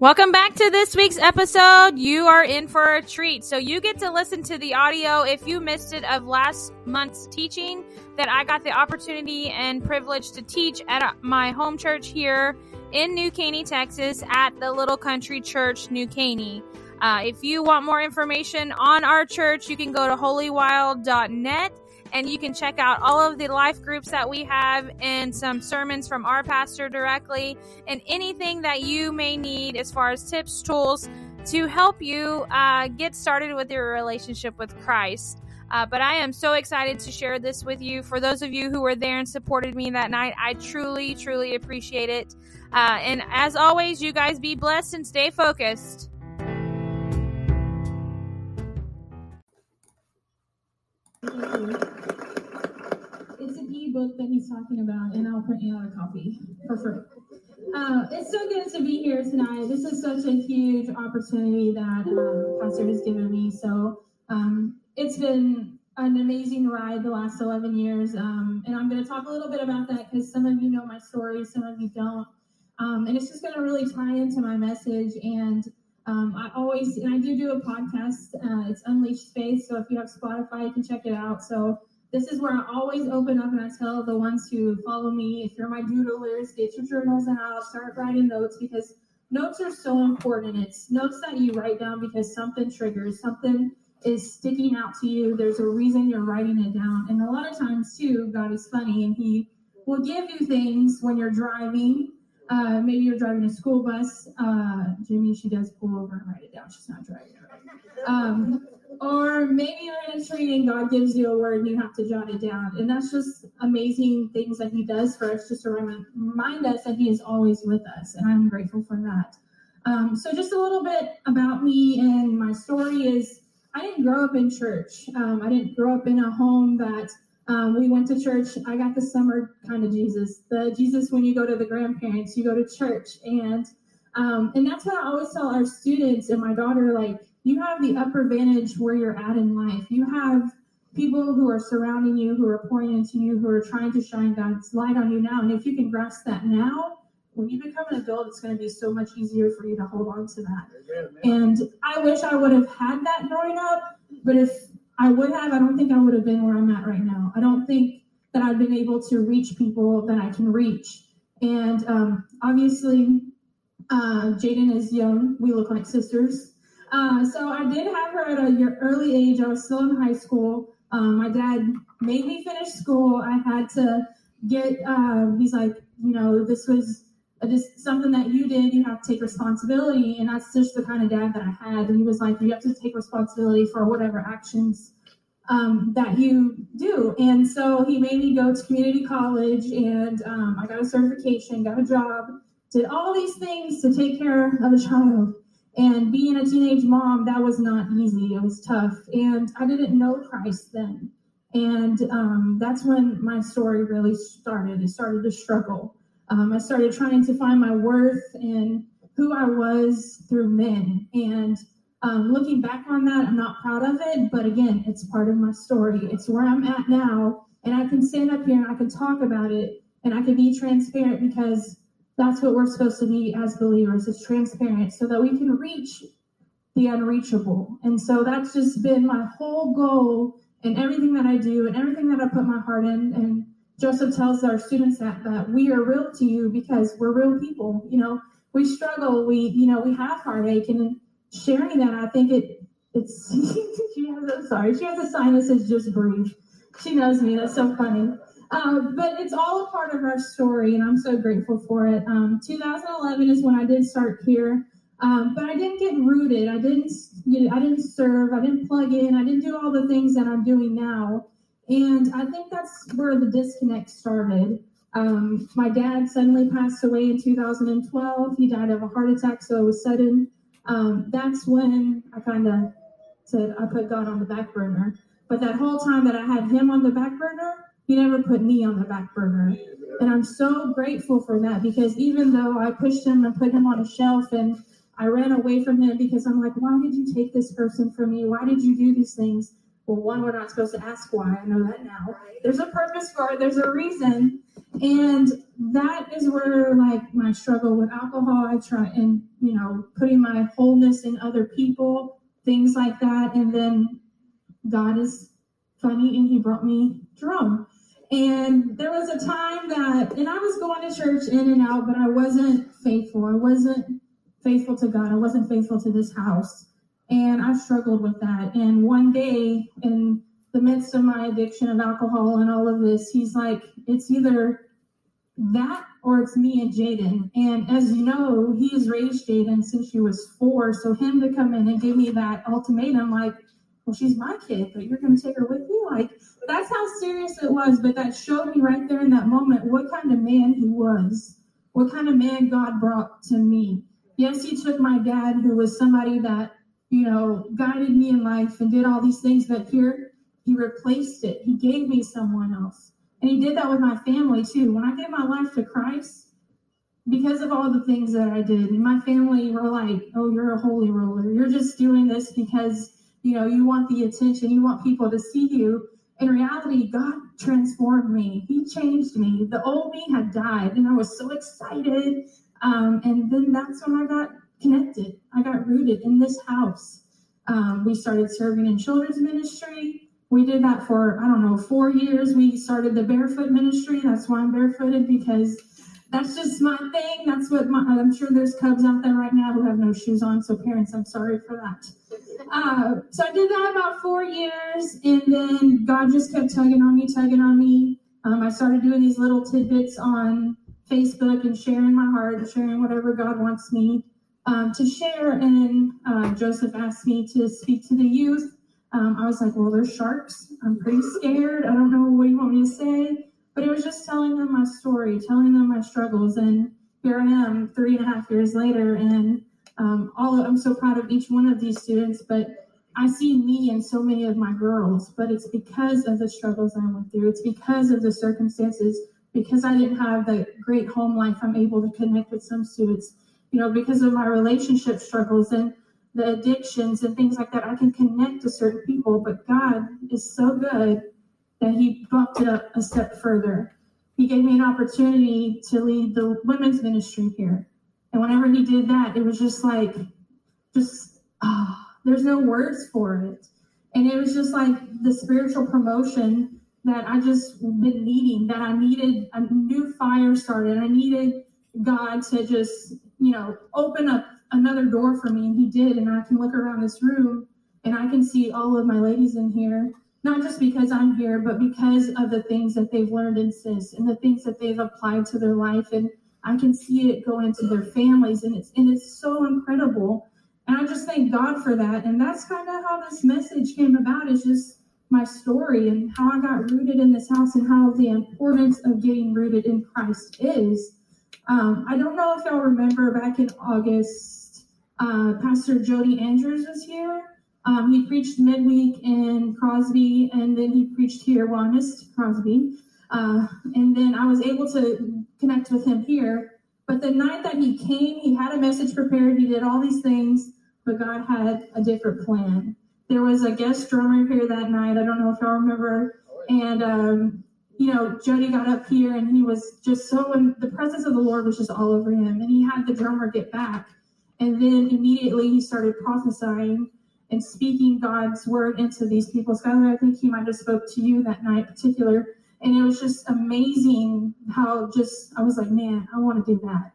Welcome back to this week's episode. You are in for a treat. So you get to listen to the audio if you missed it of last month's teaching that I got the opportunity and privilege to teach at my home church here in New Caney, Texas at the Little Country Church, New Caney. Uh, if you want more information on our church, you can go to holywild.net and you can check out all of the life groups that we have and some sermons from our pastor directly and anything that you may need as far as tips, tools to help you uh, get started with your relationship with Christ. Uh, but I am so excited to share this with you. For those of you who were there and supported me that night, I truly, truly appreciate it. Uh, and as always, you guys be blessed and stay focused. an ebook that he's talking about, and I'll print you out a copy for free. Uh, it's so good to be here tonight. This is such a huge opportunity that um, Pastor has given me. So um, it's been an amazing ride the last 11 years. Um, and I'm going to talk a little bit about that because some of you know my story, some of you don't. Um, and it's just going to really tie into my message. And um, I always, and I do do a podcast. Uh, it's Unleashed Faith. So if you have Spotify, you can check it out. So this is where I always open up and I tell the ones who follow me, if you're my doodlers, get your journals out, start writing notes because notes are so important. It's notes that you write down because something triggers, something is sticking out to you. There's a reason you're writing it down. And a lot of times, too, God is funny and He will give you things when you're driving. Uh, maybe you're driving a school bus. Uh, Jimmy, she does pull over and write it down. She's not driving. Um, or maybe you're in a tree and God gives you a word and you have to jot it down. And that's just amazing things that He does for us, just to remind us that He is always with us. And I'm grateful for that. Um, so, just a little bit about me and my story is I didn't grow up in church. Um, I didn't grow up in a home that um, we went to church. I got the summer kind of Jesus, the Jesus when you go to the grandparents, you go to church, and um, and that's what I always tell our students and my daughter. Like you have the upper vantage where you're at in life. You have people who are surrounding you, who are pouring into you, who are trying to shine God's light on you now. And if you can grasp that now, when you become an adult, it's going to be so much easier for you to hold on to that. And I wish I would have had that growing up, but if I would have, I don't think I would have been where I'm at right now. I don't think that I've been able to reach people that I can reach. And um, obviously, uh, Jaden is young. We look like sisters. Uh, so I did have her at a early age. I was still in high school. Um, my dad made me finish school. I had to get, uh, he's like, you know, this was just something that you did, you have to take responsibility. And that's just the kind of dad that I had. And he was like, you have to take responsibility for whatever actions um, that you do. And so he made me go to community college and um, I got a certification, got a job, did all these things to take care of a child. And being a teenage mom, that was not easy. It was tough. And I didn't know Christ then. And um, that's when my story really started. It started to struggle. Um, I started trying to find my worth and who I was through men. And um, looking back on that, I'm not proud of it, but again, it's part of my story. It's where I'm at now, and I can stand up here and I can talk about it and I can be transparent because that's what we're supposed to be as believers is transparent so that we can reach the unreachable. And so that's just been my whole goal and everything that I do and everything that I put my heart in. And Joseph tells our students that that we are real to you because we're real people. You know, we struggle, we you know we have heartache, and sharing that, I think it it's she has a sorry she has a sign that says just breathe. She knows me. That's so funny. Uh, but it's all a part of our story, and I'm so grateful for it. Um, 2011 is when I did start here, um, but I didn't get rooted. I didn't, you know, I didn't serve. I didn't plug in. I didn't do all the things that I'm doing now. And I think that's where the disconnect started. Um, my dad suddenly passed away in 2012. He died of a heart attack, so it was sudden. Um, that's when I kind of said I put God on the back burner. But that whole time that I had him on the back burner, he never put me on the back burner. And I'm so grateful for that because even though I pushed him and put him on a shelf and I ran away from him because I'm like, why did you take this person from me? Why did you do these things? Well, one, we're not supposed to ask why. I know that now. There's a purpose for it, there's a reason. And that is where like my struggle with alcohol, I try and you know, putting my wholeness in other people, things like that. And then God is funny and he brought me Jerome. And there was a time that, and I was going to church in and out, but I wasn't faithful. I wasn't faithful to God. I wasn't faithful to this house. And I struggled with that. And one day, in the midst of my addiction of alcohol and all of this, he's like, it's either that or it's me and Jaden. And as you know, he's raised Jaden since she was four. So him to come in and give me that ultimatum, like, well, she's my kid, but you're going to take her with you. Like, that's how serious it was. But that showed me right there in that moment what kind of man he was, what kind of man God brought to me. Yes, he took my dad, who was somebody that, you know, guided me in life and did all these things, but here he replaced it. He gave me someone else. And he did that with my family too. When I gave my life to Christ, because of all the things that I did, my family were like, oh, you're a holy roller. You're just doing this because you know, you want the attention, you want people to see you. In reality, God transformed me. He changed me. The old me had died, and I was so excited. Um, and then that's when I got connected. I got rooted in this house. Um, we started serving in children's ministry. We did that for, I don't know, four years. We started the barefoot ministry. That's why I'm barefooted because that's just my thing. That's what my, I'm sure there's cubs out there right now who have no shoes on. So, parents, I'm sorry for that. Uh, so I did that about four years, and then God just kept tugging on me, tugging on me. Um, I started doing these little tidbits on Facebook and sharing my heart, sharing whatever God wants me um, to share. And uh, Joseph asked me to speak to the youth. Um, I was like, well, there's sharks. I'm pretty scared. I don't know what you want me to say. But it was just telling them my story, telling them my struggles. And here I am three and a half years later, and um, all of, I'm so proud of each one of these students, but I see me and so many of my girls, but it's because of the struggles I went through. It's because of the circumstances, because I didn't have the great home life. I'm able to connect with some students, you know, because of my relationship struggles and the addictions and things like that. I can connect to certain people, but God is so good that He bumped it up a step further. He gave me an opportunity to lead the women's ministry here. And whenever he did that, it was just like, just, oh, there's no words for it. And it was just like the spiritual promotion that I just been needing, that I needed a new fire started. I needed God to just, you know, open up another door for me. And he did. And I can look around this room and I can see all of my ladies in here, not just because I'm here, but because of the things that they've learned in SIS and the things that they've applied to their life. And I can see it go into their families, and it's and it's so incredible. And I just thank God for that. And that's kind of how this message came about. Is just my story and how I got rooted in this house and how the importance of getting rooted in Christ is. Um, I don't know if y'all remember back in August, uh, Pastor Jody Andrews was here. Um, he preached midweek in Crosby, and then he preached here, well, I missed Crosby. Uh, and then I was able to connect with him here. But the night that he came, he had a message prepared. He did all these things, but God had a different plan. There was a guest drummer here that night. I don't know if y'all remember. And, um, you know, Jody got up here and he was just so, in, the presence of the Lord was just all over him. And he had the drummer get back. And then immediately he started prophesying and speaking God's word into these people. Skylar, I think he might have spoke to you that night particular and it was just amazing how just I was like, man, I want to do that.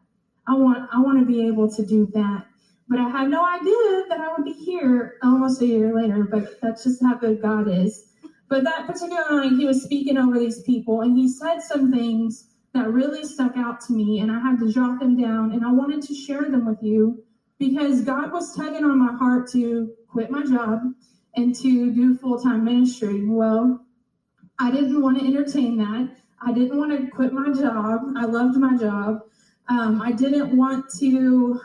I want I want to be able to do that. But I had no idea that I would be here almost a year later. But that's just how good God is. But that particular night, he was speaking over these people, and he said some things that really stuck out to me, and I had to jot them down, and I wanted to share them with you because God was tugging on my heart to quit my job and to do full time ministry. Well, I didn't want to entertain that. I didn't want to quit my job. I loved my job. Um, I didn't want to.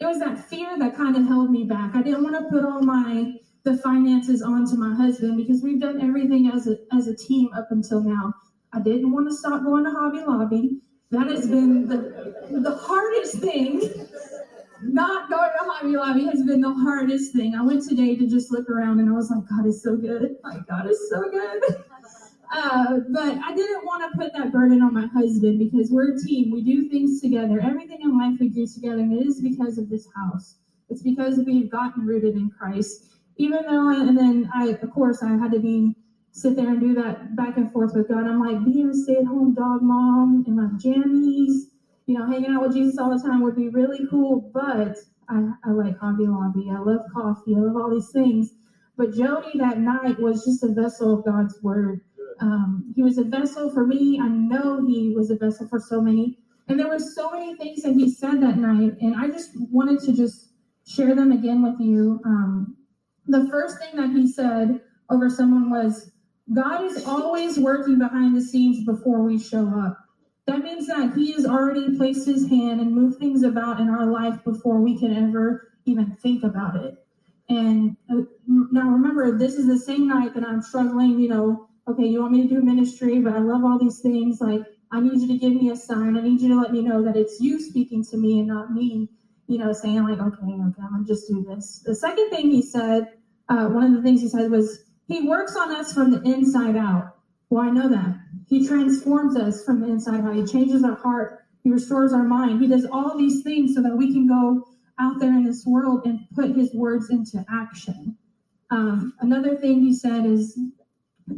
It was that fear that kind of held me back. I didn't want to put all my the finances onto my husband because we've done everything as a as a team up until now. I didn't want to stop going to Hobby Lobby. That has been the the hardest thing not going to Hobby Lobby has been the hardest thing. I went today to just look around and I was like, God is so good. My God is so good. Uh, but I didn't want to put that burden on my husband because we're a team. We do things together. Everything in life we do together, and it is because of this house. It's because we've gotten rooted in Christ. Even though, and then I, of course, I had to be sit there and do that back and forth with God. I'm like, being a stay-at-home dog mom in my jammies, you know, hanging out with Jesus all the time would be really cool. But I, I like Hobby Lobby. I love coffee. I love all these things. But Jody that night was just a vessel of God's word. Um, he was a vessel for me. I know he was a vessel for so many. And there were so many things that he said that night, and I just wanted to just share them again with you. Um, the first thing that he said over someone was, God is always working behind the scenes before we show up. That means that he has already placed his hand and moved things about in our life before we can ever even think about it. And uh, now remember, this is the same night that I'm struggling, you know, okay, you want me to do ministry, but I love all these things. Like, I need you to give me a sign. I need you to let me know that it's you speaking to me and not me, you know, saying, like, okay, okay, I'm going to just do this. The second thing he said, uh, one of the things he said was, he works on us from the inside out. Well, I know that. He transforms us from the inside out. He changes our heart. He restores our mind. He does all these things so that we can go out there in this world and put his words into action. Um, another thing he said is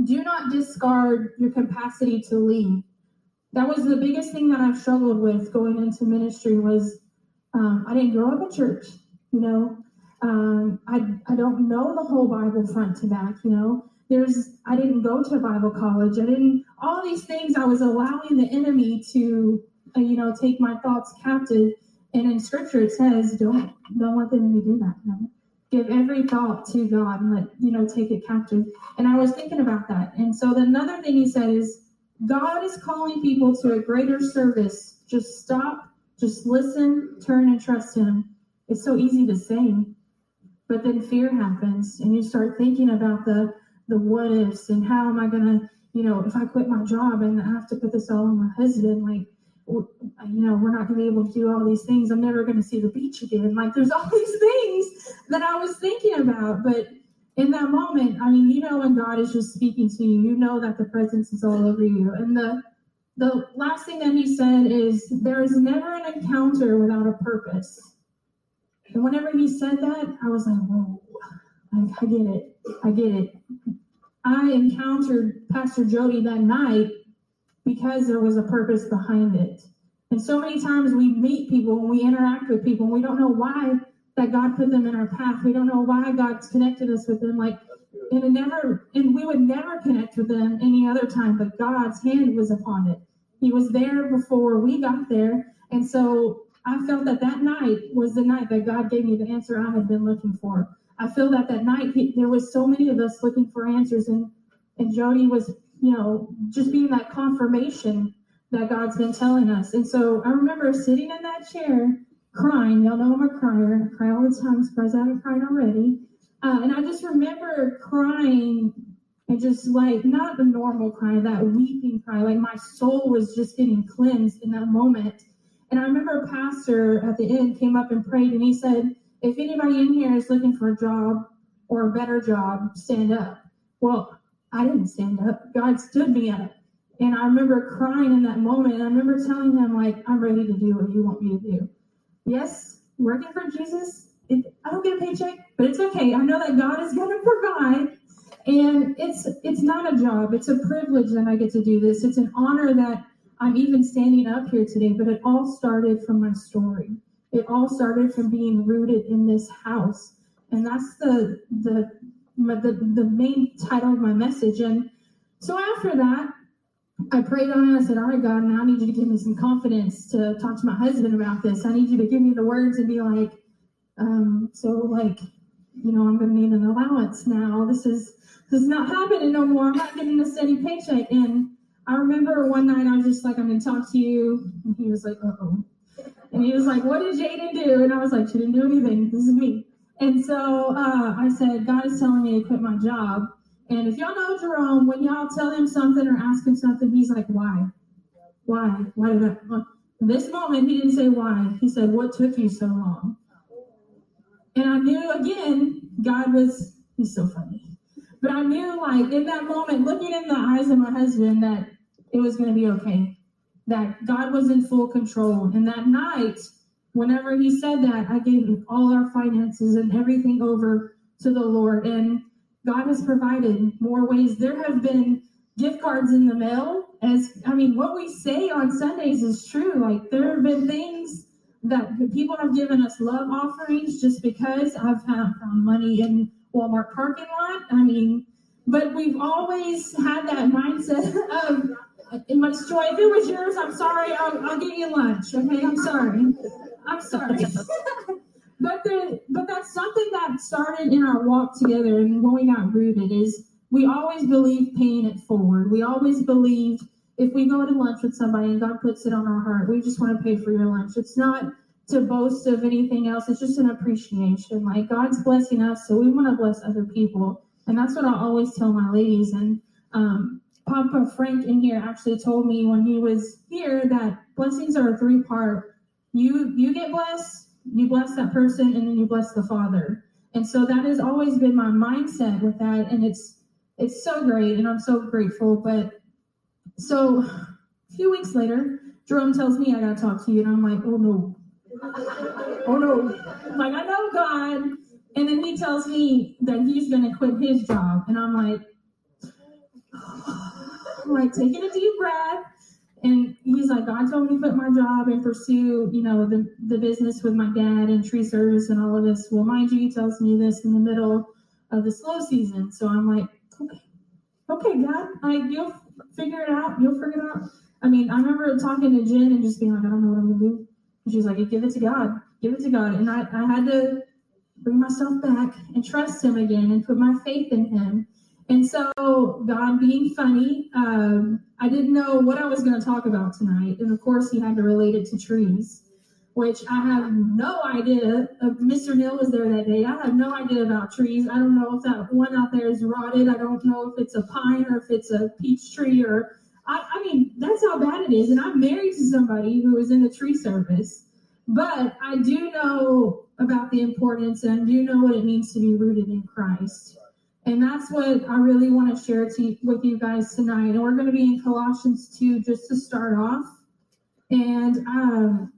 do not discard your capacity to lead. That was the biggest thing that I struggled with going into ministry was um, I didn't grow up in church, you know. Um, I I don't know the whole Bible front to back, you know. There's I didn't go to Bible college. I didn't all these things. I was allowing the enemy to uh, you know take my thoughts captive. And in Scripture it says, don't don't let the enemy do that. Know? Give every thought to God and let you know take it captive. And I was thinking about that. And so the another thing he said is, God is calling people to a greater service. Just stop, just listen, turn, and trust Him. It's so easy to say, but then fear happens, and you start thinking about the the what ifs and how am I gonna, you know, if I quit my job and I have to put this all on my husband, like, you know, we're not gonna be able to do all these things. I'm never gonna see the beach again. Like, there's all these things that I was thinking about, but in that moment, I mean, you know, when God is just speaking to you, you know that the presence is all over you. And the the last thing that he said is there is never an encounter without a purpose. And whenever he said that, I was like, whoa, like, I get it. I get it. I encountered Pastor Jody that night because there was a purpose behind it. And so many times we meet people and we interact with people and we don't know why that God put them in our path. We don't know why God's connected us with them. Like, and it never, and we would never connect with them any other time, but God's hand was upon it. He was there before we got there. And so I felt that that night was the night that God gave me the answer I had been looking for. I feel that that night he, there was so many of us looking for answers, and and Jody was, you know, just being that confirmation that God's been telling us. And so I remember sitting in that chair crying. Y'all know I'm a crier. I cry all the time. I'm surprised I haven't cried already. Uh, and I just remember crying and just like not the normal cry, that weeping cry. Like my soul was just getting cleansed in that moment. And I remember a pastor at the end came up and prayed, and he said, If anybody in here is looking for a job or a better job, stand up. Well, I didn't stand up. God stood me up. And I remember crying in that moment. And I remember telling him, like, I'm ready to do what you want me to do. Yes, working for Jesus, it, I don't get a paycheck, but it's okay. I know that God is going to provide. And it's it's not a job. It's a privilege that I get to do this. It's an honor that I'm even standing up here today, but it all started from my story. It all started from being rooted in this house. And that's the the the, the main title of my message. And so after that, I prayed on it. I said, All right, God, now I need you to give me some confidence to talk to my husband about this. I need you to give me the words and be like, um, so like, you know, I'm gonna need an allowance now. This is this is not happening no more. I'm not getting a steady paycheck. And I remember one night I was just like, I'm gonna talk to you. And he was like, Uh oh. And he was like, What did Jaden do? And I was like, She didn't do anything. This is me. And so uh, I said, God is telling me to quit my job. And if y'all know Jerome, when y'all tell him something or ask him something, he's like, Why? Why? Why did I? This moment, he didn't say why. He said, What took you so long? And I knew again, God was, he's so funny. But I knew, like, in that moment, looking in the eyes of my husband, that it was going to be okay, that God was in full control. And that night, whenever he said that, I gave all our finances and everything over to the Lord. And God has provided more ways. There have been gift cards in the mail. As I mean, what we say on Sundays is true. Like, there have been things that people have given us love offerings just because I've found money in Walmart parking lot. I mean, but we've always had that mindset of in my joy. If it was yours, I'm sorry. I'll, I'll get you lunch. Okay, I'm sorry. I'm sorry. but the but that's something that started in our walk together and when we got rooted is we always believe paying it forward. We always believe if we go to lunch with somebody and God puts it on our heart, we just want to pay for your lunch. It's not to boast of anything else. It's just an appreciation. Like God's blessing us, so we want to bless other people. And that's what I always tell my ladies. And um, Papa Frank in here actually told me when he was here that blessings are a three part. You you get blessed, you bless that person, and then you bless the Father. And so that has always been my mindset with that, and it's it's so great, and I'm so grateful. But so a few weeks later, Jerome tells me I gotta talk to you, and I'm like, oh no, oh no, like I know God, and then he tells me that he's gonna quit his job, and I'm like, oh, I'm like taking a deep breath. And he's like, God told me to quit my job and pursue, you know, the, the business with my dad and tree service and all of this. Well, mind you, he tells me this in the middle of the slow season. So I'm like, okay, okay, God, like you'll figure it out. You'll figure it out. I mean, I remember talking to Jen and just being like, I don't know what I'm gonna do. And she's like, give it to God, give it to God. And I, I had to bring myself back and trust Him again and put my faith in Him. And so, God being funny, um, I didn't know what I was going to talk about tonight. And of course, he had to relate it to trees, which I have no idea. Uh, Mr. Neal was there that day. I have no idea about trees. I don't know if that one out there is rotted. I don't know if it's a pine or if it's a peach tree or, I, I mean, that's how bad it is. And I'm married to somebody who is in the tree service. But I do know about the importance and do know what it means to be rooted in Christ. And that's what I really want to share to, with you guys tonight. And we're going to be in Colossians 2 just to start off. And um,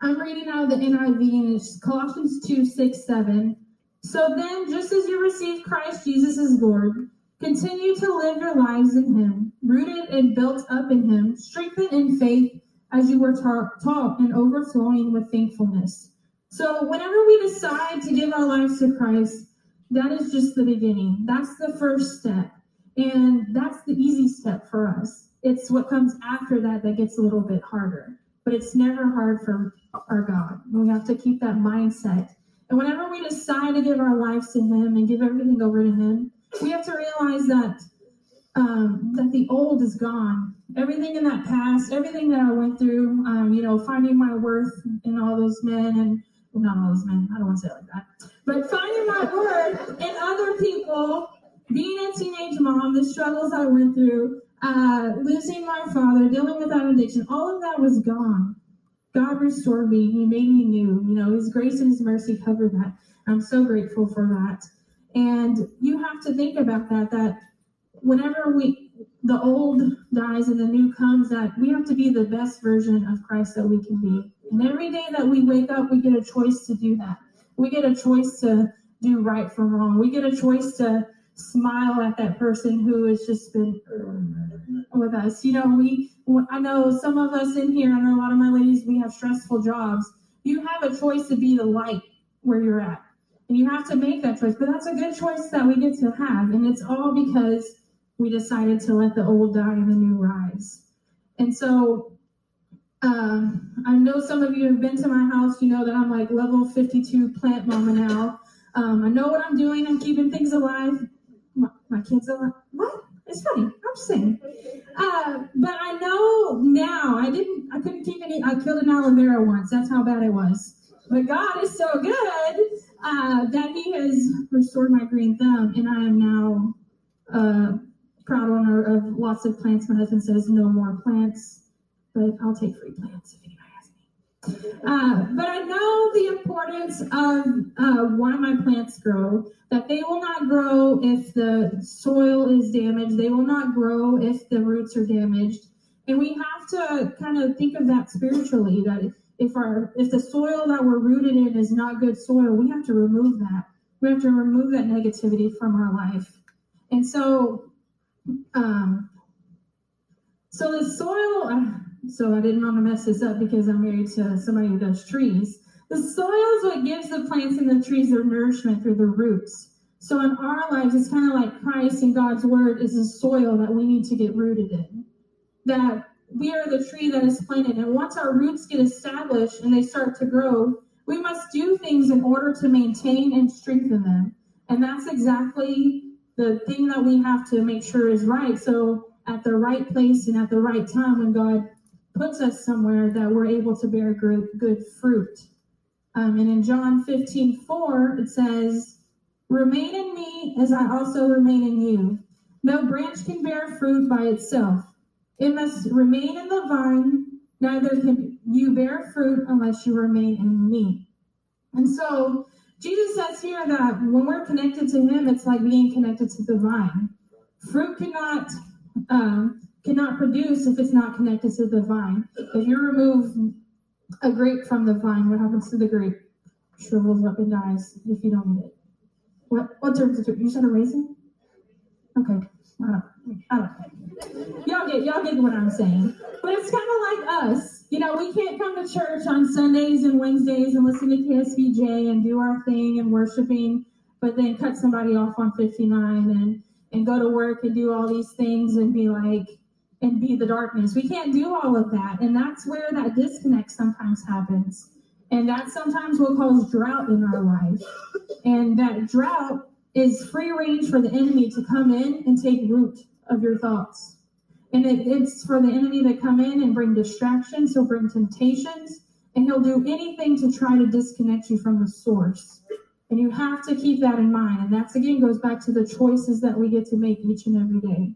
I'm reading out of the NIV, and it's Colossians 2 6 7. So then, just as you received Christ Jesus as Lord, continue to live your lives in Him, rooted and built up in Him, strengthened in faith as you were taught and overflowing with thankfulness. So, whenever we decide to give our lives to Christ, that is just the beginning. That's the first step. And that's the easy step for us. It's what comes after that that gets a little bit harder. But it's never hard for our God. We have to keep that mindset. And whenever we decide to give our lives to Him and give everything over to Him, we have to realize that um, that the old is gone. Everything in that past, everything that I went through, um, you know, finding my worth in all those men and not all those men. I don't want to say it like that. But finding my worth in other people, being a teenage mom, the struggles I went through, uh, losing my father, dealing with that addiction, all of that was gone. God restored me. He made me new. You know, His grace and His mercy covered that. I'm so grateful for that. And you have to think about that, that whenever we, the old dies and the new comes, that we have to be the best version of Christ that we can be. And every day that we wake up, we get a choice to do that. We get a choice to do right from wrong. We get a choice to smile at that person who has just been with us. You know, we, I know some of us in here, I know a lot of my ladies, we have stressful jobs. You have a choice to be the light where you're at. And you have to make that choice. But that's a good choice that we get to have. And it's all because we decided to let the old die and the new rise. And so um, I know some of you have been to my house. You know that I'm like level 52 plant mama now. Um, I know what I'm doing. I'm keeping things alive. My, my kids like, What? It's funny. I'm just saying. Uh, but I know now. I didn't. I couldn't keep any. I killed an aloe vera once. That's how bad it was. But God is so good uh, that He has restored my green thumb, and I am now a uh, proud owner of lots of plants. My husband says no more plants but I'll take free plants if anybody has Uh, but I know the importance of uh, why my plants grow, that they will not grow if the soil is damaged, they will not grow if the roots are damaged. And we have to kind of think of that spiritually, that if our if the soil that we're rooted in is not good soil, we have to remove that. We have to remove that negativity from our life. And so um so the soil uh, so I didn't want to mess this up because I'm married to somebody who does trees. The soil is what gives the plants and the trees their nourishment through the roots. So in our lives, it's kind of like Christ and God's word is the soil that we need to get rooted in. That we are the tree that is planted. And once our roots get established and they start to grow, we must do things in order to maintain and strengthen them. And that's exactly the thing that we have to make sure is right. So at the right place and at the right time when God puts us somewhere that we're able to bear good, good fruit. Um, and in John 15, 4, it says, Remain in me as I also remain in you. No branch can bear fruit by itself. It must remain in the vine, neither can you bear fruit unless you remain in me. And so Jesus says here that when we're connected to him, it's like being connected to the vine. Fruit cannot um, cannot produce if it's not connected to the vine. If you remove a grape from the vine, what happens to the grape? Shrivels up and dies if you don't eat it. What what turns it to? You said a raisin? Okay. I don't, I don't Y'all get y'all get what I'm saying. But it's kind of like us. You know, we can't come to church on Sundays and Wednesdays and listen to KSBJ and do our thing and worshiping, but then cut somebody off on 59 and and go to work and do all these things and be like, and be the darkness. We can't do all of that. And that's where that disconnect sometimes happens. And that sometimes will cause drought in our life. And that drought is free range for the enemy to come in and take root of your thoughts. And it, it's for the enemy to come in and bring distractions, he'll bring temptations, and he'll do anything to try to disconnect you from the source. And you have to keep that in mind. And that's again goes back to the choices that we get to make each and every day.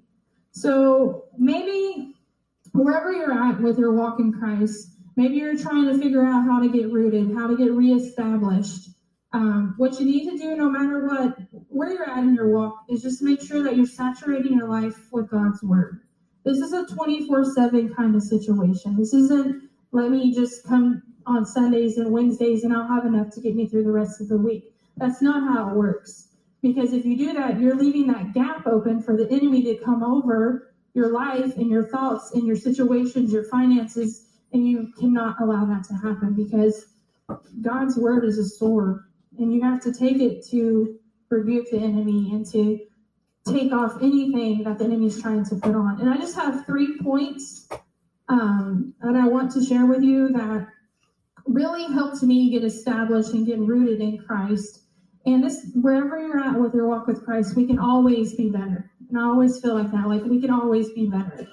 So maybe wherever you're at with your walk in Christ, maybe you're trying to figure out how to get rooted, how to get reestablished. Um, what you need to do, no matter what, where you're at in your walk, is just make sure that you're saturating your life with God's word. This is a 24 7 kind of situation. This isn't let me just come on Sundays and Wednesdays and I'll have enough to get me through the rest of the week. That's not how it works. Because if you do that, you're leaving that gap open for the enemy to come over your life and your thoughts and your situations, your finances, and you cannot allow that to happen because God's word is a sword, and you have to take it to rebuke the enemy and to take off anything that the enemy is trying to put on. And I just have three points um, that I want to share with you that really helped me get established and get rooted in Christ and this, wherever you're at with your walk with Christ, we can always be better. And I always feel like that, like we can always be better.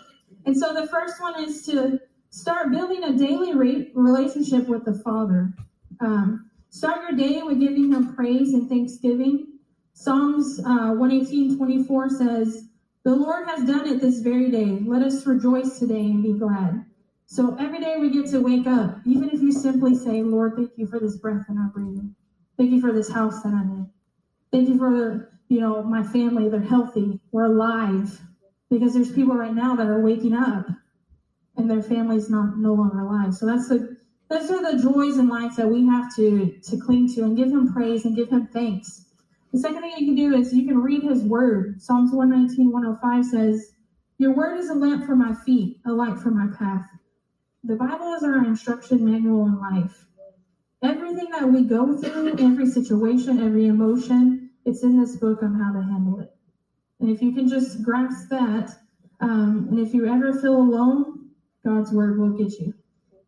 And so the first one is to start building a daily re- relationship with the Father. Um, start your day with giving Him praise and thanksgiving. Psalms uh, 118 24 says, The Lord has done it this very day. Let us rejoice today and be glad. So every day we get to wake up, even if you simply say, Lord, thank you for this breath and our breathing. Thank you for this house that I'm in. Thank you for the, you know, my family. They're healthy. We're alive. Because there's people right now that are waking up and their family's not no longer alive. So that's the those are the joys in life that we have to to cling to and give him praise and give him thanks. The second thing you can do is you can read his word. Psalms 119, 105 says, Your word is a lamp for my feet, a light for my path. The Bible is our instruction manual in life. Everything that we go through, every situation, every emotion, it's in this book on how to handle it. And if you can just grasp that, um, and if you ever feel alone, God's word will get you.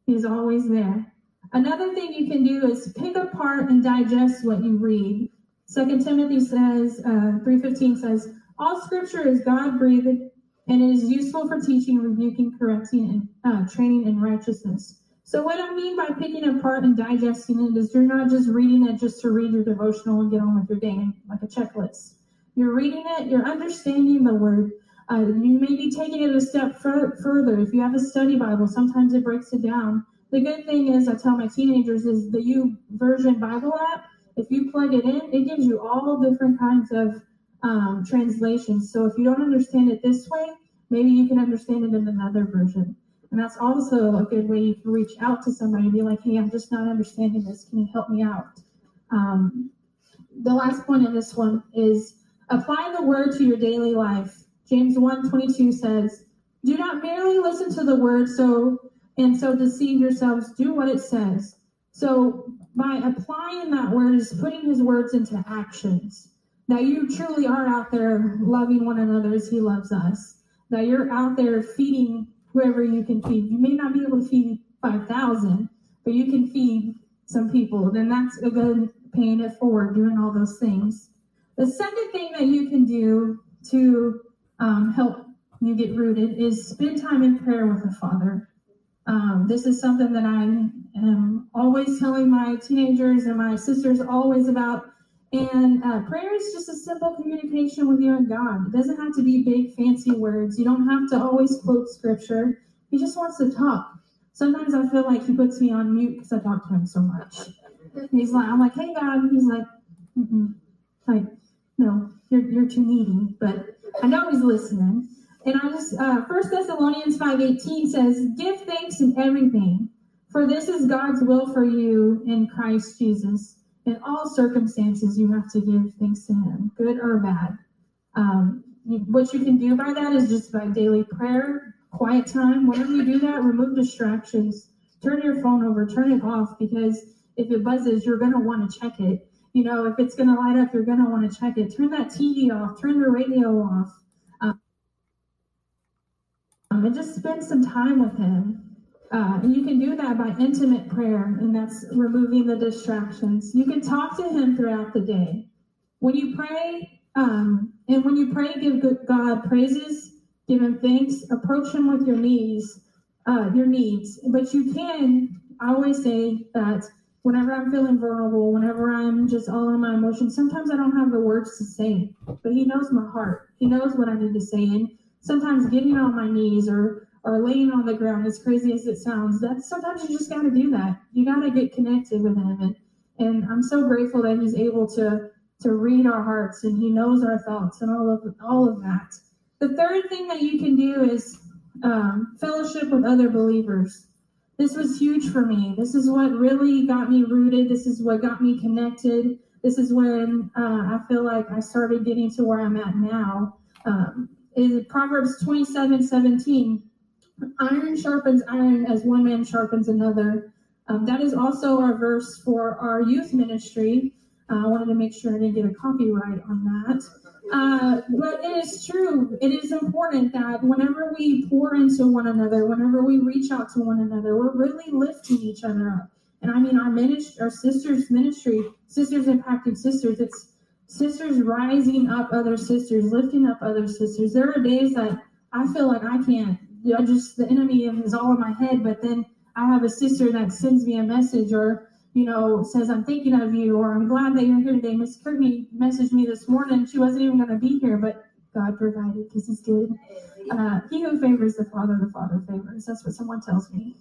He's always there. Another thing you can do is pick apart and digest what you read. Second Timothy says, uh, 3.15 says, all scripture is God breathed and it is useful for teaching, rebuking, correcting, and uh, training in righteousness so what I mean by picking apart and digesting it is you're not just reading it just to read your devotional and get on with your day like a checklist. You're reading it, you're understanding the word. Uh, you may be taking it a step fur- further. If you have a study Bible, sometimes it breaks it down. The good thing is, I tell my teenagers, is the U Version Bible app. If you plug it in, it gives you all different kinds of um, translations. So if you don't understand it this way, maybe you can understand it in another version. And that's also a good way can reach out to somebody and be like, hey, I'm just not understanding this. Can you help me out? Um, the last point in this one is apply the word to your daily life. James 1 22 says, Do not merely listen to the word so and so deceive yourselves, do what it says. So by applying that word is putting his words into actions. That you truly are out there loving one another as he loves us. That you're out there feeding whoever you can feed. You may not be able to feed 5,000, but you can feed some people. Then that's a good paying it forward, doing all those things. The second thing that you can do to um, help you get rooted is spend time in prayer with the Father. Um, this is something that I am always telling my teenagers and my sisters always about. And uh, prayer is just a simple communication with you and God. It doesn't have to be big, fancy words. You don't have to always quote scripture. He just wants to talk. Sometimes I feel like he puts me on mute because I talk to him so much. he's like, I'm like, hey, God. he's like, Mm-mm. like, no, you're, you're too needy. But I know he's listening. And I just, uh, 1 Thessalonians 5.18 says, Give thanks in everything, for this is God's will for you in Christ Jesus. In all circumstances, you have to give thanks to him, good or bad. Um, you, what you can do by that is just by daily prayer, quiet time. Whenever you do that, remove distractions. Turn your phone over, turn it off, because if it buzzes, you're going to want to check it. You know, if it's going to light up, you're going to want to check it. Turn that TV off, turn the radio off um, and just spend some time with Him. Uh, and you can do that by intimate prayer, and that's removing the distractions. You can talk to Him throughout the day. When you pray, um, and when you pray, give God praises, give Him thanks, approach Him with your needs, uh, your needs. But you can, I always say that whenever I'm feeling vulnerable, whenever I'm just all in my emotions, sometimes I don't have the words to say, but He knows my heart. He knows what I need to say. And sometimes getting on my knees or or laying on the ground, as crazy as it sounds, that sometimes you just got to do that. You got to get connected with him, and and I'm so grateful that he's able to to read our hearts and he knows our thoughts and all of all of that. The third thing that you can do is um, fellowship with other believers. This was huge for me. This is what really got me rooted. This is what got me connected. This is when uh, I feel like I started getting to where I'm at now. Um, is Proverbs 27 17. Iron sharpens iron as one man sharpens another. Um, that is also our verse for our youth ministry. Uh, I wanted to make sure I didn't get a copyright on that. Uh, but it is true. It is important that whenever we pour into one another, whenever we reach out to one another, we're really lifting each other up. And I mean, our ministry, our sisters' ministry, sisters impacting sisters. It's sisters rising up other sisters, lifting up other sisters. There are days that I feel like I can't. You know, just the enemy is all in my head, but then I have a sister that sends me a message or you know says I'm thinking of you or I'm glad that you're here today. Miss Courtney messaged me this morning. She wasn't even going to be here, but God provided because He's good. Uh, he who favors the Father, the Father favors. That's what someone tells me.